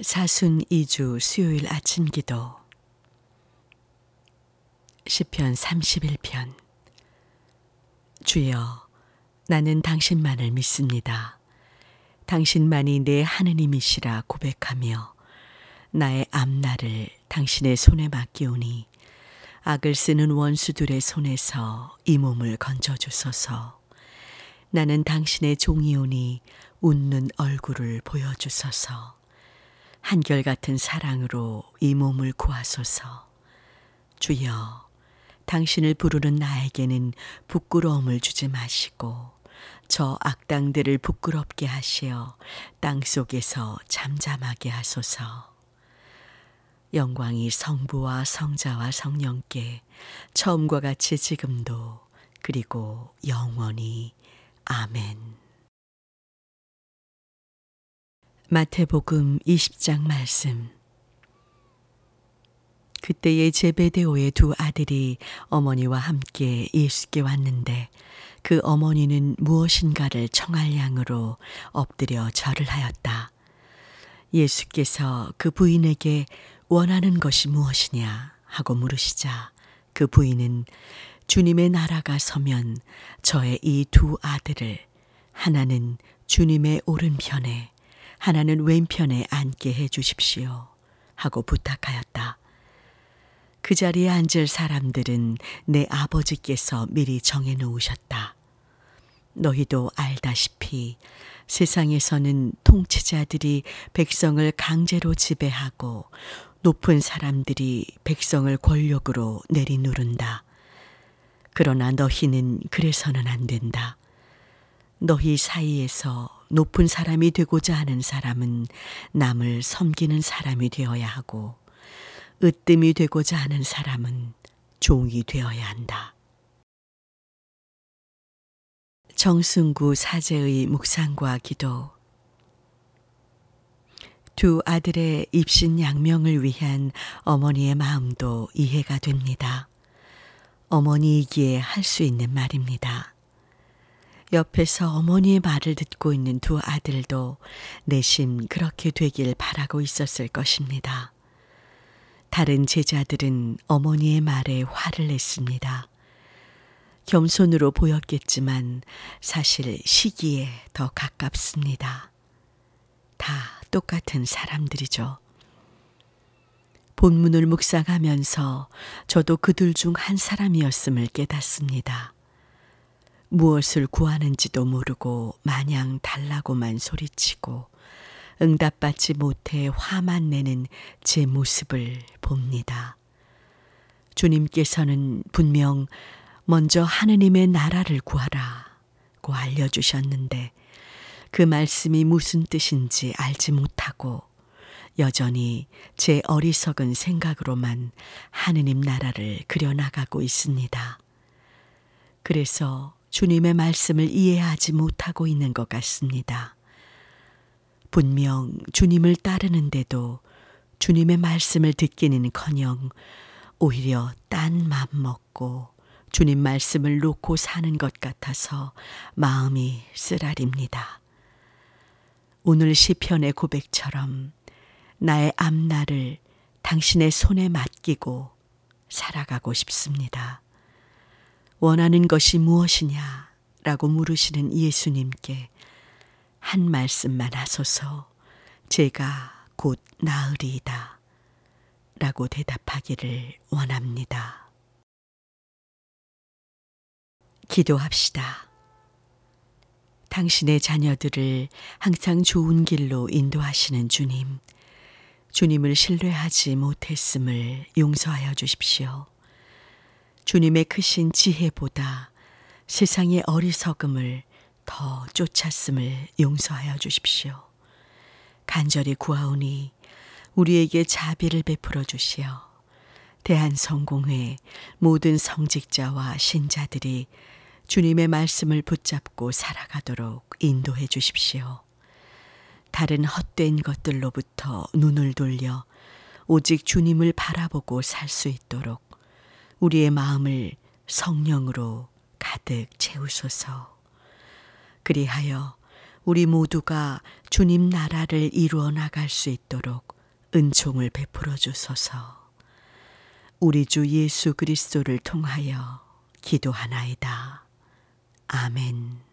사순 2주 수요일 아침 기도 시편 31편 주여 나는 당신만을 믿습니다. 당신만이 내 하느님이시라 고백하며 나의 앞날을 당신의 손에 맡기오니 악을 쓰는 원수들의 손에서 이 몸을 건져 주소서. 나는 당신의 종이오니 웃는 얼굴을 보여 주소서. 한결같은 사랑으로 이 몸을 구하소서. 주여, 당신을 부르는 나에게는 부끄러움을 주지 마시고 저 악당들을 부끄럽게 하시어 땅 속에서 잠잠하게 하소서. 영광이 성부와 성자와 성령께 처음과 같이 지금도 그리고 영원히 아멘. 마태복음 20장 말씀. 그때에 제베데오의 두 아들이 어머니와 함께 예수께 왔는데 그 어머니는 무엇인가를 청할 양으로 엎드려 절을 하였다. 예수께서 그 부인에게 원하는 것이 무엇이냐 하고 물으시자 그 부인은 주님의 나라가 서면 저의 이 두 아들을 하나는 주님의 오른편에 하나는 왼편에 앉게 해 주십시오. 하고 부탁하였다. 그 자리에 앉을 사람들은 내 아버지께서 미리 정해 놓으셨다. 너희도 알다시피 세상에서는 통치자들이 백성을 강제로 지배하고 높은 사람들이 백성을 권력으로 내리누른다. 그러나 너희는 그래서는 안 된다. 너희 사이에서 높은 사람이 되고자 하는 사람은 남을 섬기는 사람이 되어야 하고 으뜸이 되고자 하는 사람은 종이 되어야 한다. 정승구 사제의 묵상과 기도 두 아들의 입신 양명을 위한 어머니의 마음도 이해가 됩니다. 어머니이기에 할 수 있는 말입니다. 옆에서 어머니의 말을 듣고 있는 두 아들도 내심 그렇게 되길 바라고 있었을 것입니다. 다른 제자들은 어머니의 말에 화를 냈습니다. 겸손으로 보였겠지만 사실 시기에 더 가깝습니다. 다 똑같은 사람들이죠. 본문을 묵상하면서 저도 그들 중 한 사람이었음을 깨닫습니다. 무엇을 구하는지도 모르고 마냥 달라고만 소리치고 응답받지 못해 화만 내는 제 모습을 봅니다. 주님께서는 분명 먼저 하느님의 나라를 구하라고 알려주셨는데 그 말씀이 무슨 뜻인지 알지 못하고 여전히 제 어리석은 생각으로만 하느님 나라를 그려나가고 있습니다. 그래서 주님의 말씀을 이해하지 못하고 있는 것 같습니다. 분명 주님을 따르는데도 주님의 말씀을 듣기는 커녕 오히려 딴 맘 먹고 주님 말씀을 놓고 사는 것 같아서 마음이 쓰라립니다. 오늘 시편의 고백처럼 나의 앞날을 당신의 손에 맡기고 살아가고 싶습니다. 원하는 것이 무엇이냐? 라고 물으시는 예수님께 한 말씀만 하소서 제가 곧 나으리이다. 라고 대답하기를 원합니다. 기도합시다. 당신의 자녀들을 항상 좋은 길로 인도하시는 주님, 주님을 신뢰하지 못했음을 용서하여 주십시오. 주님의 크신 지혜보다 세상의 어리석음을 더 쫓았음을 용서하여 주십시오. 간절히 구하오니 우리에게 자비를 베풀어 주시어 대한성공회 모든 성직자와 신자들이 주님의 말씀을 붙잡고 살아가도록 인도해 주십시오. 다른 헛된 것들로부터 눈을 돌려 오직 주님을 바라보고 살 수 있도록 우리의 마음을 성령으로 가득 채우소서. 그리하여 우리 모두가 주님 나라를 이루어 나갈 수 있도록 은총을 베풀어 주소서. 우리 주 예수 그리스도를 통하여 기도하나이다. 아멘.